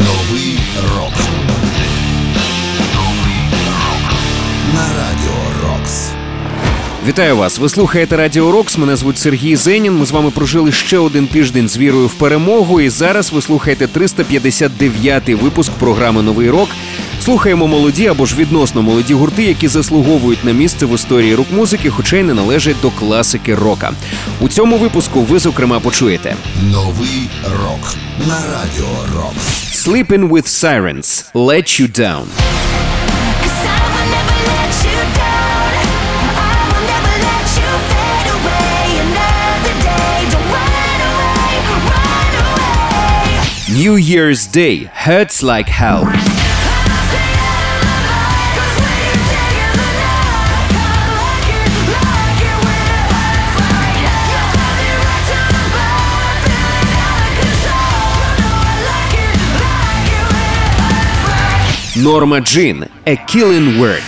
Новий рок. На радіо Рокс. Вітаю вас! Ви слухаєте Радіо Рокс. Мене звуть Сергій Зенін. Ми з вами прожили ще один тиждень з вірою в перемогу. І зараз ви слухаєте 359-й випуск програми Новий рок. Слухаємо молоді або ж відносно молоді гурти, які заслуговують на місце в історії рок-музики, хоча й не належать до класики рока. У цьому випуску ви зокрема почуєте Новий рок. На радіо Рокс. Sleeping with Sirens – Let You Down. New Year's Day – Hurts Like Hell. Norma Jean – A Killing Word.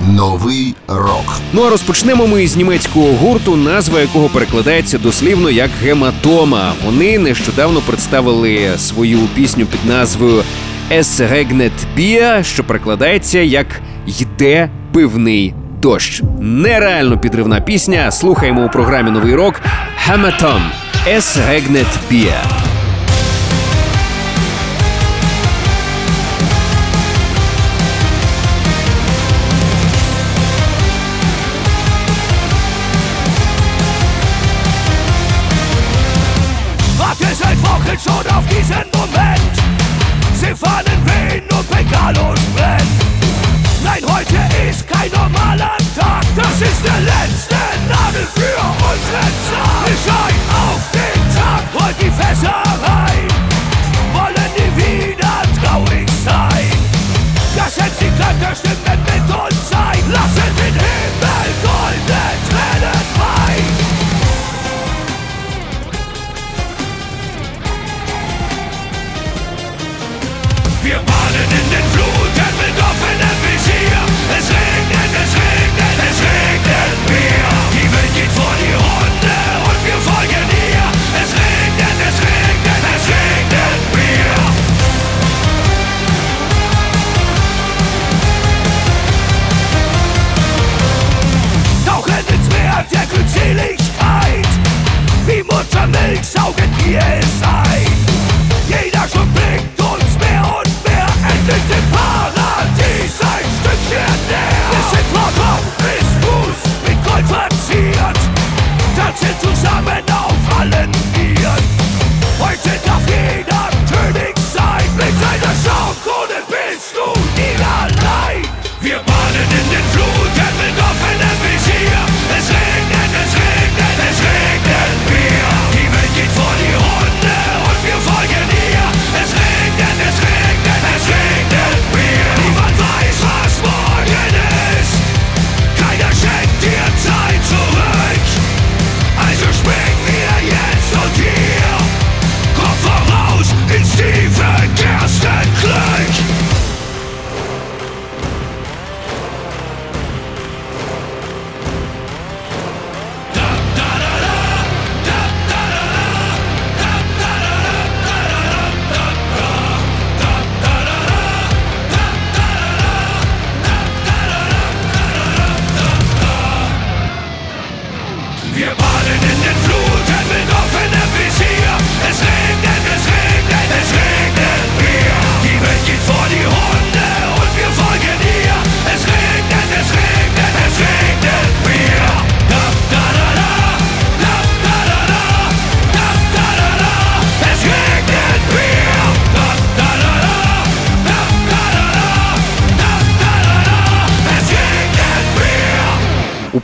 Новий рок. Ну а розпочнемо ми з німецького гурту, назва якого перекладається дослівно як гематома. Вони нещодавно представили свою пісню під назвою «Es regnet Bier», що перекладається як Йде пивний дощ. Нереально підривна пісня. Слухаємо у програмі Новий рок Хематом «Es regnet Bier». Kein normaler Tag. Das ist der letzte Nagel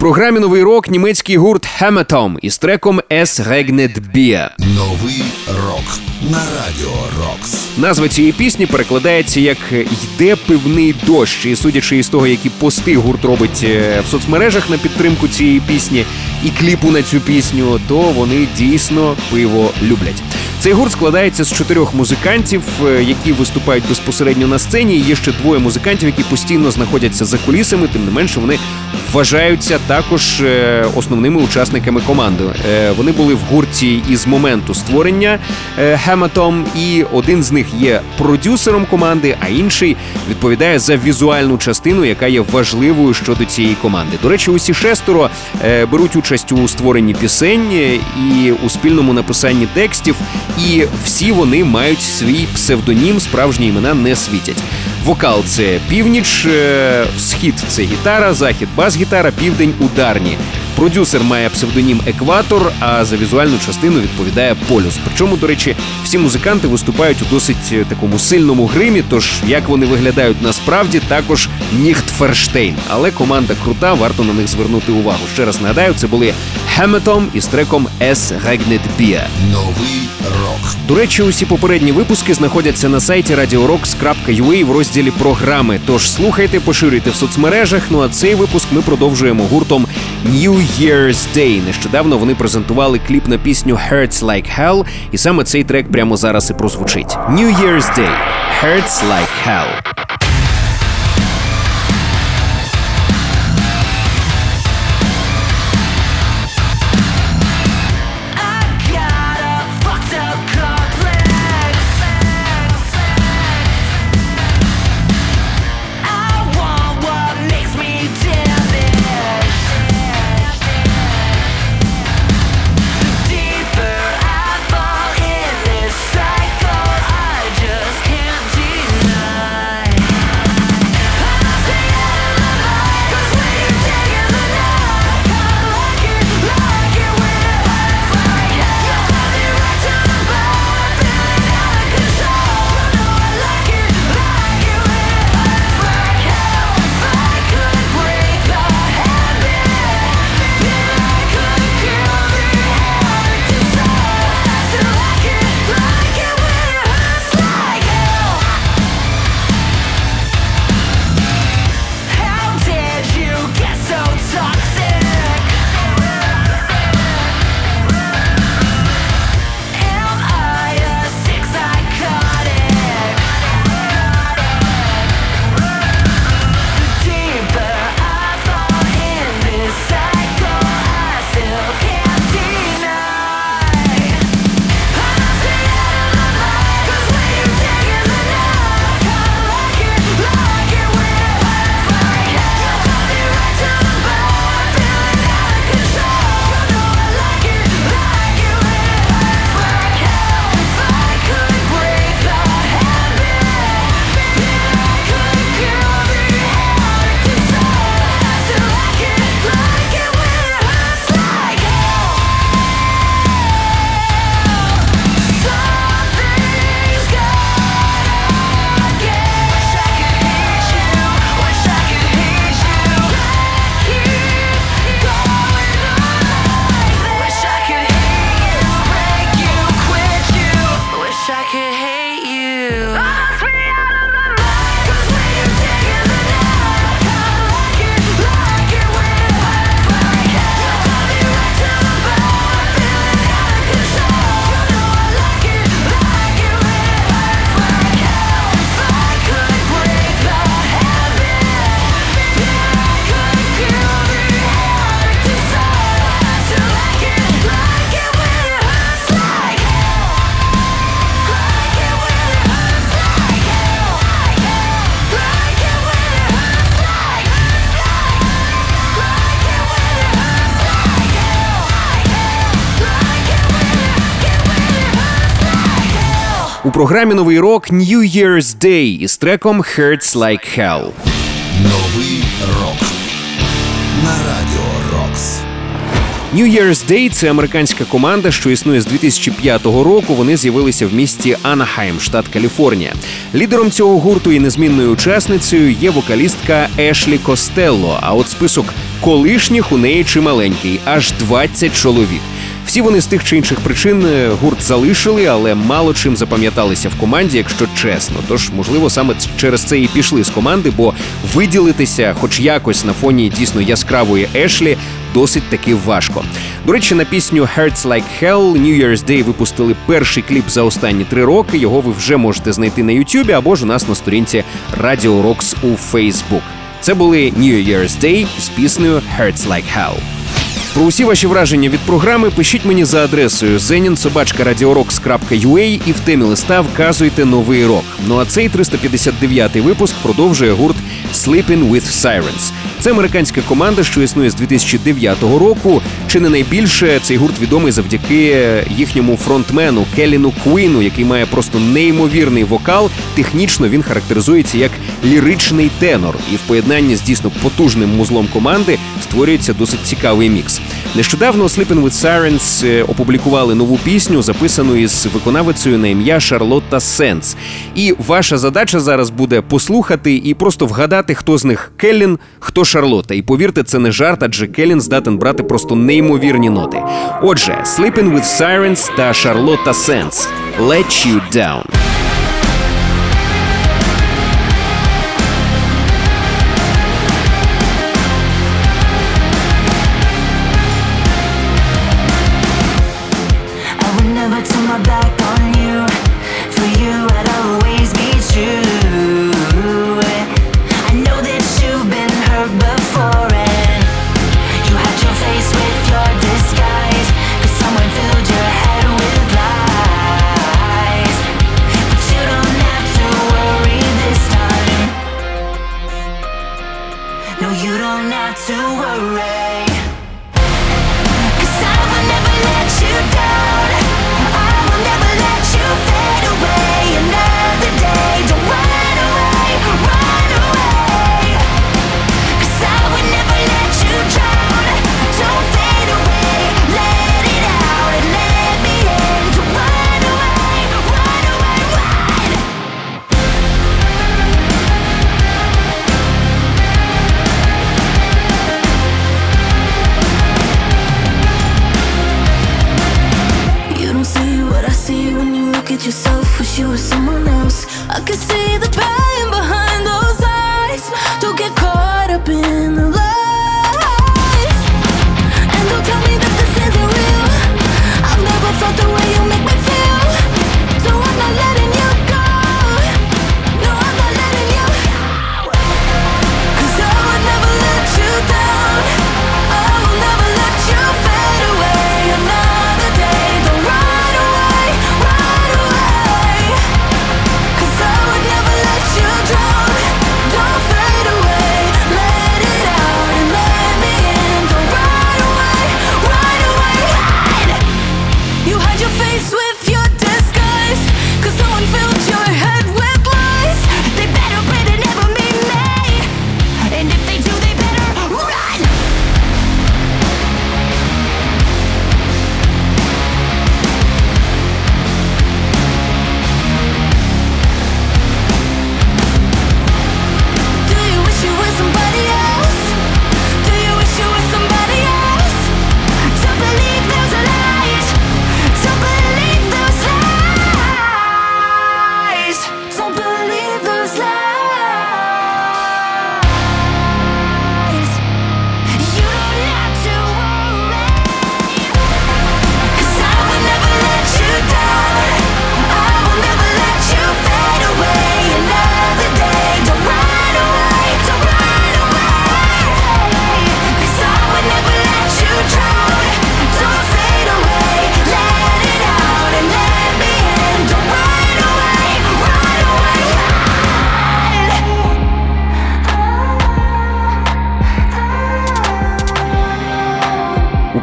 програмі Новий рок німецький гурт Хематом із треком «Es regnet Bier». Новий рок. На радіо Рокс. Назва цієї пісні перекладається як Йде пивний дощ. І судячи із того, які пости гурт робить е, в соцмережах на підтримку цієї пісні, і кліпу на цю пісню, то вони дійсно пиво люблять. Цей гурт складається з чотирьох музикантів, е, які виступають безпосередньо на сцені. Є ще двоє музикантів, які постійно знаходяться за кулісами. Тим не менше, вони вважаються також е, основними учасниками команди. Е, Вони були в гурті із моменту створення Хематом, і один з них є продюсером команди, а інший відповідає за візуальну частину, яка є важливою щодо цієї команди. До речі, усі шестеро е, беруть участь у створенні пісень і у спільному написанні текстів, і всі вони мають свій псевдонім, справжні імена не світять. Вокал це північ, схід це гітара, захід бас-гітара, південь ударні. Продюсер має псевдонім Екватор, а за візуальну частину відповідає Полюс. Причому, до речі, всі музиканти виступають у досить е, такому сильному гримі. Тож як вони виглядають насправді, також Ніхтферштейн. Але команда крута, варто на них звернути увагу. Ще раз нагадаю, це були Хеметом із треком «Es regnet Bier». Новий рок. До речі, усі попередні випуски знаходяться на сайті radiorocks.ua в розділі програми. Тож слухайте, поширюйте в соцмережах. Ну а цей випуск ми продовжуємо гуртом New Year's Day. Нещодавно вони презентували кліп на пісню Hurts Like Hell, і саме цей трек прямо зараз і прозвучить. New Year's Day – Hurts Like Hell. Програмі новий рок New Year's Day із треком Hurts Like Hell. Новий рок. На радіо Рокс. New Year's Day – це американська команда, що існує з 2005 року. Вони з'явилися в місті Анахайм, штат Каліфорнія. Лідером цього гурту і незмінною учасницею є вокалістка Ешлі Костелло. А от список колишніх у неї чималенький аж 20 чоловік. Всі вони з тих чи інших причин е, гурт залишили, але мало чим запам'яталися в команді, якщо чесно. Тож, можливо, саме через це і пішли з команди, бо виділитися, хоч якось на фоні дійсно яскравої Ешлі, досить таки важко. До речі, на пісню Hurts Like Hell New Year's Day випустили перший кліп за останні три роки. Його ви вже можете знайти на Ютубі або ж у нас на сторінці Radio Rocks у Facebook. Це були New Year's Day з піснею Hurts Like Hell. Про усі ваші враження від програми пишіть мені за адресою zeninsobachka.radiorocks.ua і в темі листа вказуйте новий рок. Ну а цей 359-й випуск продовжує гурт Sleeping with Sirens. Це американська команда, що існує з 2009 року. Чи не найбільше цей гурт відомий завдяки їхньому фронтмену Келіну Куіну, який має просто неймовірний вокал. Технічно він характеризується як ліричний тенор, і в поєднанні з дійсно потужним музлом команди створюється досить цікавий мікс. Нещодавно Sleeping with Sirens е, опублікували нову пісню, записану із виконавицею на ім'я Шарлотта Сенс. І ваша задача зараз буде послухати і просто вгадати, хто з них Келлін, хто Шарлотта. І повірте, це не жарт, адже Келлін здатен брати просто неймовірні ноти. Отже, Sleeping with Sirens та Шарлотта Сенс. Let you down.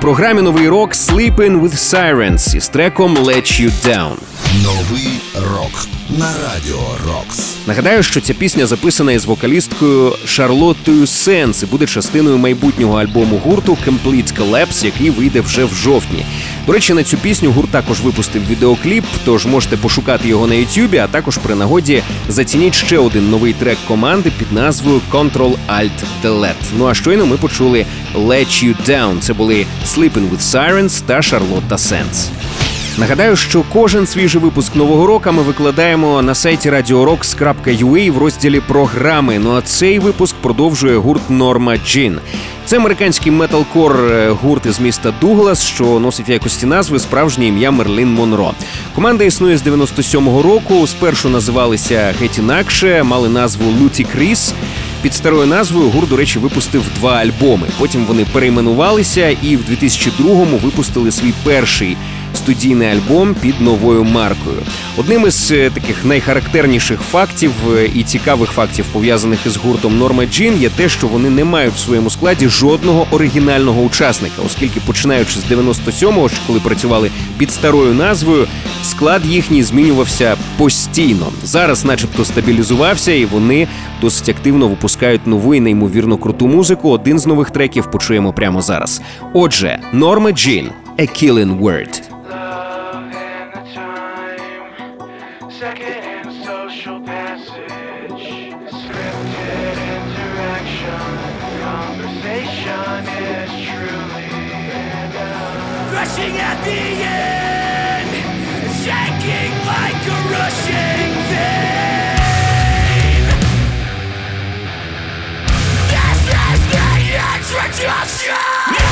програмі новий рок Sleeping with Sirens із треком Let You Down. Новий рок на радіо Рокс. Нагадаю, що ця пісня записана із вокалісткою Шарлоттою Сенс і буде частиною майбутнього альбому гурту Complete Collapse, який вийде вже в жовтні. До речі, на цю пісню гурт також випустив відеокліп, тож можете пошукати його на Ютубі, а також при нагоді зацініть ще один новий трек команди під назвою Control Alt Delete. Ну а щойно ми почули Let You Down. Це були Sleeping with Sirens та Шарлотта Сенс. Нагадаю, що кожен свіжий випуск нового року ми викладаємо на сайті radiorocks.ua в розділі програми. Ну а цей випуск продовжує гурт Норма Джін. Це американський металкор е, гурт із міста Дуглас, що носить якості назви справжнє ім'я Мерлін Монро. Команда існує з 97-го року. Спершу називалися геть інакше, мали назву Луті Кріс. Під старою назвою гурт, до речі, випустив два альбоми. Потім вони перейменувалися і в 2002-му випустили свій перший студійний альбом під новою маркою. Одним із е, таких найхарактерніших фактів е, і цікавих фактів, пов'язаних із гуртом Норма Джін, є те, що вони не мають в своєму складі жодного оригінального учасника, оскільки починаючи з 97-го, коли працювали під старою назвою, склад їхній змінювався постійно. Зараз, начебто, стабілізувався, і вони досить активно випускають нову і неймовірно круту музику. Один з нових треків почуємо прямо зараз. Отже, Норма Джін «A Killing Word». Second-hand social passage, scripted interaction, conversation is truly enough. Rushing at the end, shaking like a rushing vein. This is.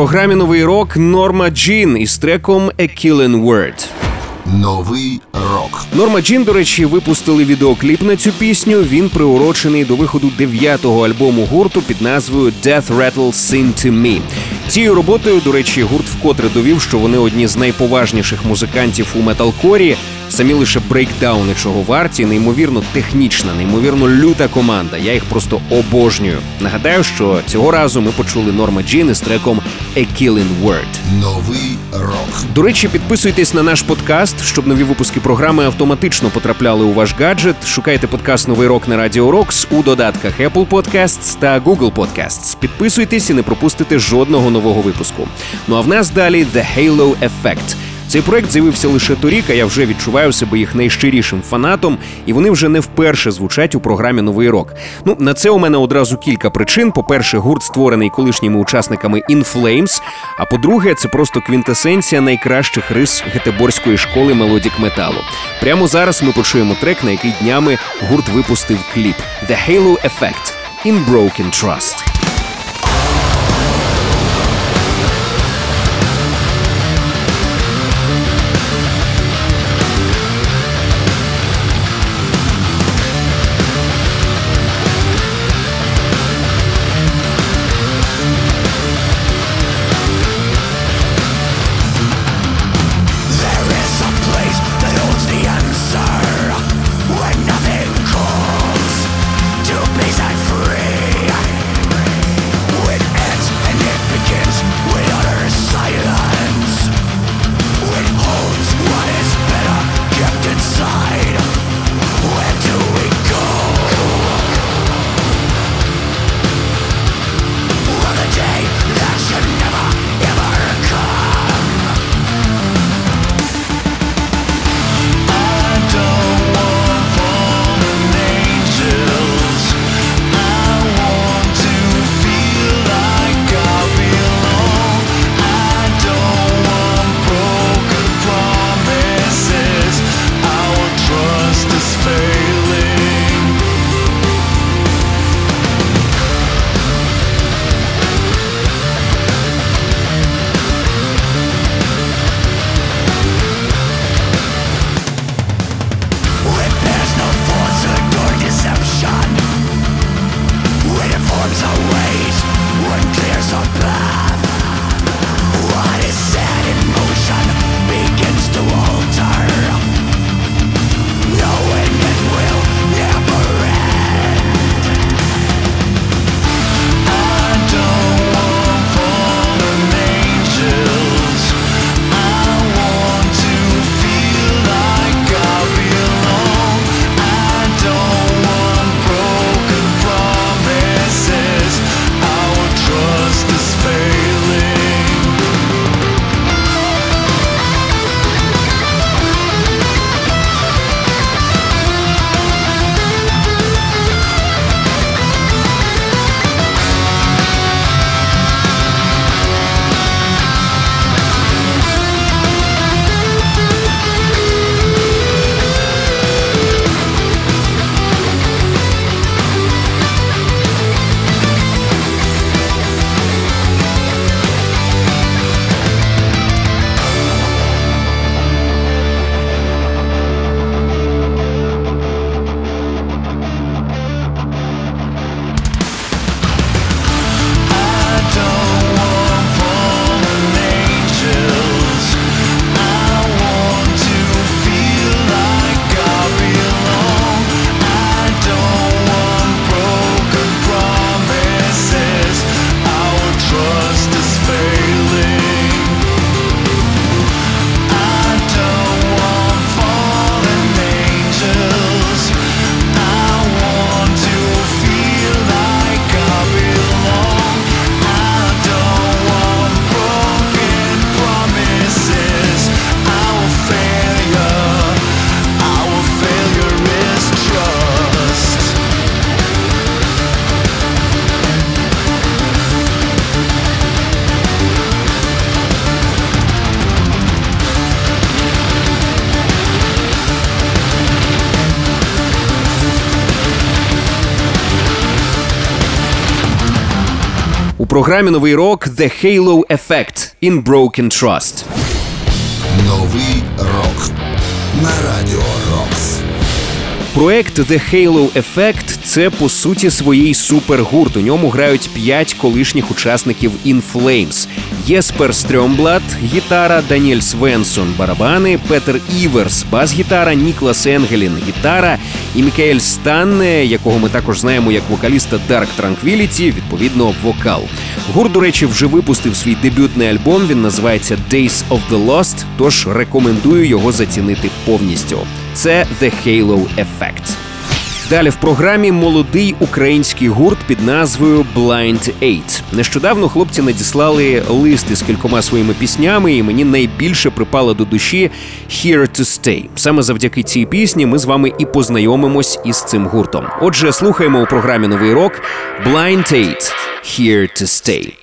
Програмі новий рок Норма Джін із треком «A Killing Word». Новий рок. Норма Джін, до речі, випустили відеокліп на цю пісню. Він приурочений до виходу дев'ятого альбому гурту під назвою Death Rattle Sing to Me. Цією роботою, до речі, гурт вкотре довів, що вони одні з найповажніших музикантів у металкорі. Самі лише брейкдауни чого варті, неймовірно технічна, неймовірно люта команда. Я їх просто обожнюю. Нагадаю, що цього разу ми почули Норма Джін із треком «A Killing Word». Новий рок. До речі, підписуйтесь на наш подкаст, щоб нові випуски програми автоматично потрапляли у ваш гаджет. Шукайте подкаст Новий рок на Радіо Рокс у додатках Apple Podcasts та Google Podcasts. Підписуйтесь і не пропустите жодного нового випуску. Ну а в нас далі The Halo Effect. Цей проект з'явився лише торік, а я вже відчуваю себе їх найщирішим фанатом, і вони вже не вперше звучать у програмі Новий рок. Ну на це у мене одразу кілька причин. По-перше, гурт створений колишніми учасниками In Flames, А по-друге, це просто квінтесенція найкращих рис гетеборської школи мелодік металу. Прямо зараз ми почуємо трек, на який днями гурт випустив кліп The Halo Effect – In Broken Trust. Програмі новий рок The Halo Effect in Broken Trust. Новий рок на радіо Рокс. Проект The Halo Effect – це по суті своїй супергурт. У ньому грають п'ять колишніх учасників In Flames. Єспер Стрьомблат, гітара, Даніель Свенсон, барабани, Петер Іверс, бас-гітара, Ніклас Енгелін, гітара і Мікаель Стан, якого ми також знаємо як вокаліста Dark Tranquility, відповідно, вокал. Гурт, до речі, вже випустив свій дебютний альбом. Він називається Days of the Lost, тож рекомендую його зацінити повністю. Це The Halo Effect. Далі в програмі молодий український гурт під назвою Blind Eight. Нещодавно хлопці надіслали лист із кількома своїми піснями, і мені найбільше припало до душі Here to Stay. Саме завдяки цій пісні ми з вами і познайомимось із цим гуртом. Отже, слухаємо у програмі Новий рок Blind Eight Here to Stay.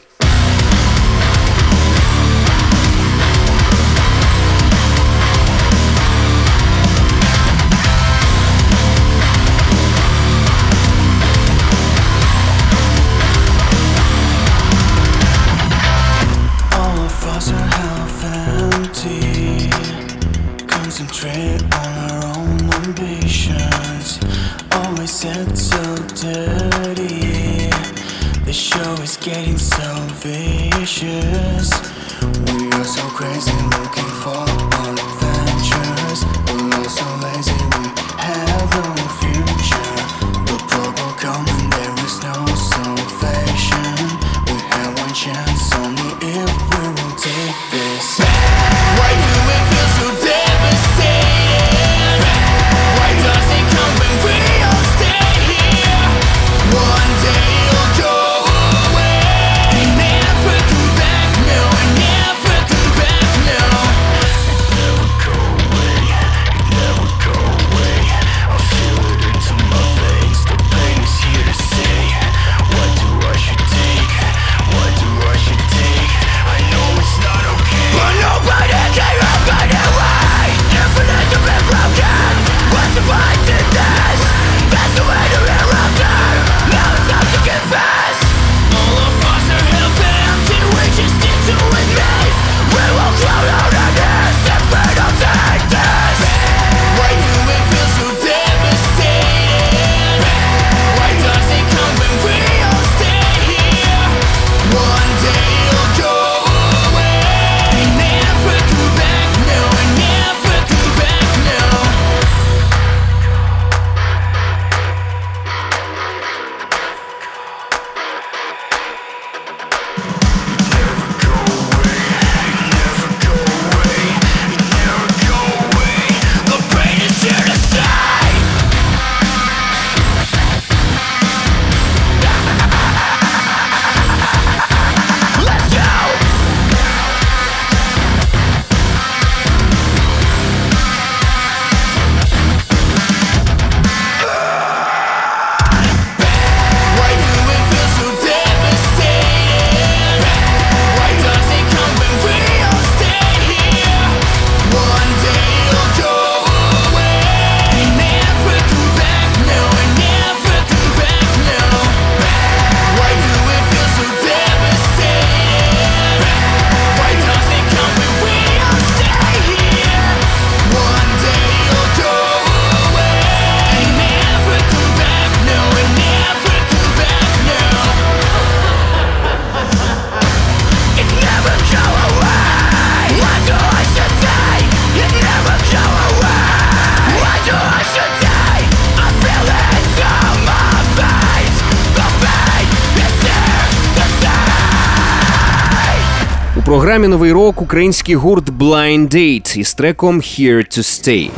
Програмі Новий рок український гурт Blind Date із треком Here to Stay.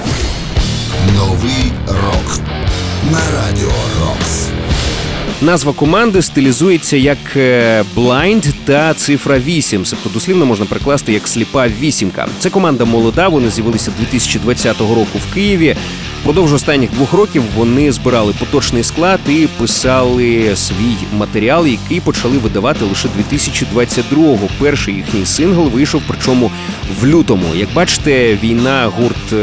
Новий рок на радіо Рокс. Назва команди стилізується як е, Blind та цифра 8, тобто дослівно можна перекласти як сліпа вісімка. Це команда молода. Вони з'явилися 2020 року в Києві. Впродовж останніх двох років вони збирали поточний склад і писали свій матеріал, який почали видавати лише 2022-го. Перший їхній сингл вийшов, причому в лютому. Як бачите, війна гурт.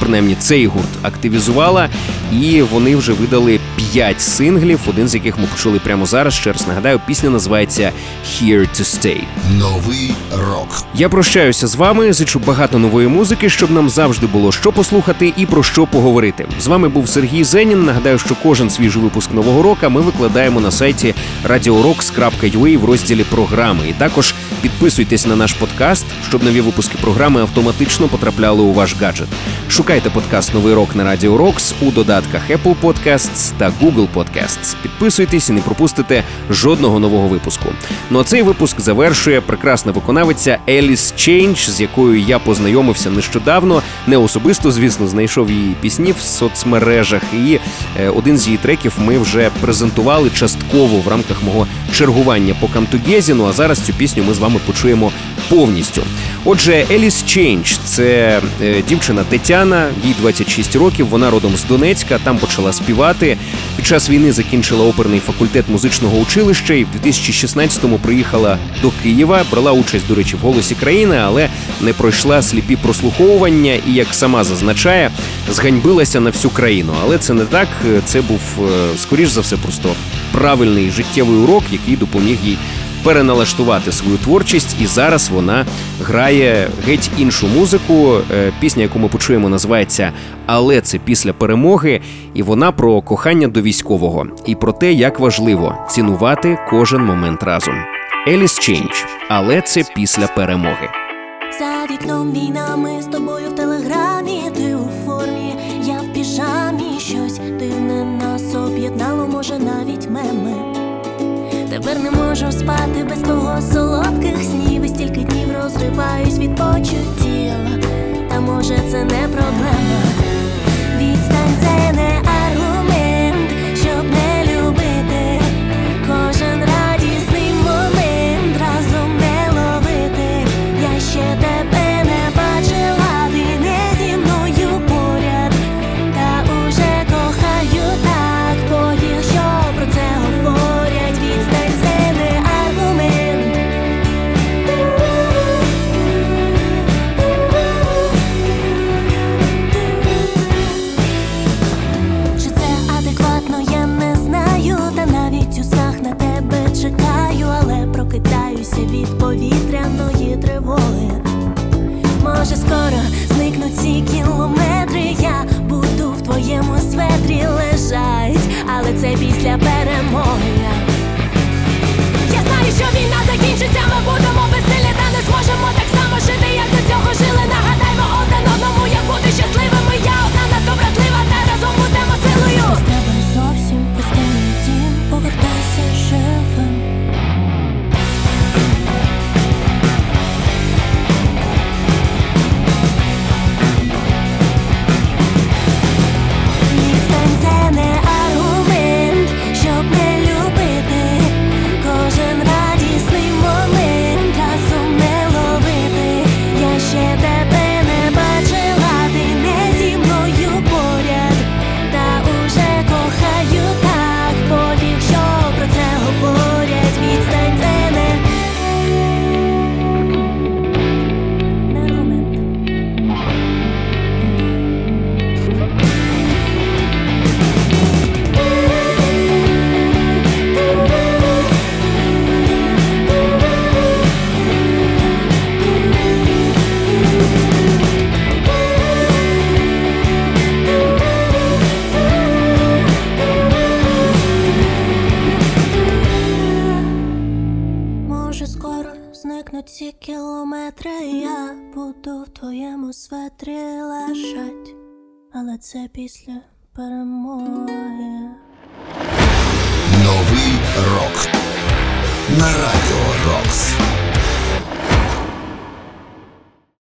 Принаймні цей гурт активізувала, і вони вже видали п'ять синглів, один з яких ми почули прямо зараз. Ще раз нагадаю, пісня називається Here to Stay. Новий рок. Я прощаюся з вами. Зичу багато нової музики, щоб нам завжди було що послухати і про що поговорити. З вами був Сергій Зенін. Нагадаю, що кожен свіжий випуск нового року ми викладаємо на сайті radiorocks.ua в розділі програми. І також підписуйтесь на наш подкаст, щоб нові випуски програми автоматично потрапляли у ваш гаджет. Шукайте подкаст Новий рок на Радіо Рокс у додатках Apple Podcasts та Google Podcasts. Підписуйтесь і не пропустите жодного нового випуску. Ну а цей випуск завершує прекрасна виконавиця Еліс Чейндж, з якою я познайомився нещодавно. Не особисто, звісно, знайшов її пісні в соцмережах. І е, один з її треків ми вже презентували частково в рамках мого чергування по Камтугезі. Ну а зараз цю пісню ми з вами почуємо повністю. Отже, Еліс Чейндж це е, дівчина Тетяна, їй 26 років. Вона родом з Донецька, там почала співати. Під час війни закінчила оперний факультет музичного училища і в 2016-му приїхала до Києва. Брала участь, до речі, в голосі країни, але не пройшла сліпі прослуховування і, як сама зазначає, зганьбилася на всю країну. Але це не так. Це був е, скоріш за все просто правильний життєвий урок, який допоміг їй переналаштувати свою творчість, і зараз вона грає геть іншу музику. Е, Пісня, яку ми почуємо, називається Але це після перемоги, і вона про кохання до військового і про те, як важливо цінувати кожен момент разом. Еліс Чейндж, але це після перемоги. За вікном війна, ми з тобою в телеграмі, ти у формі, я в піжамі, щось дивне нас об'єднало, може навіть меми. Тепер не можу спати без того солодких снів, і стільки днів розриваюсь від почуттів. Та може це не проблема. Відстань це не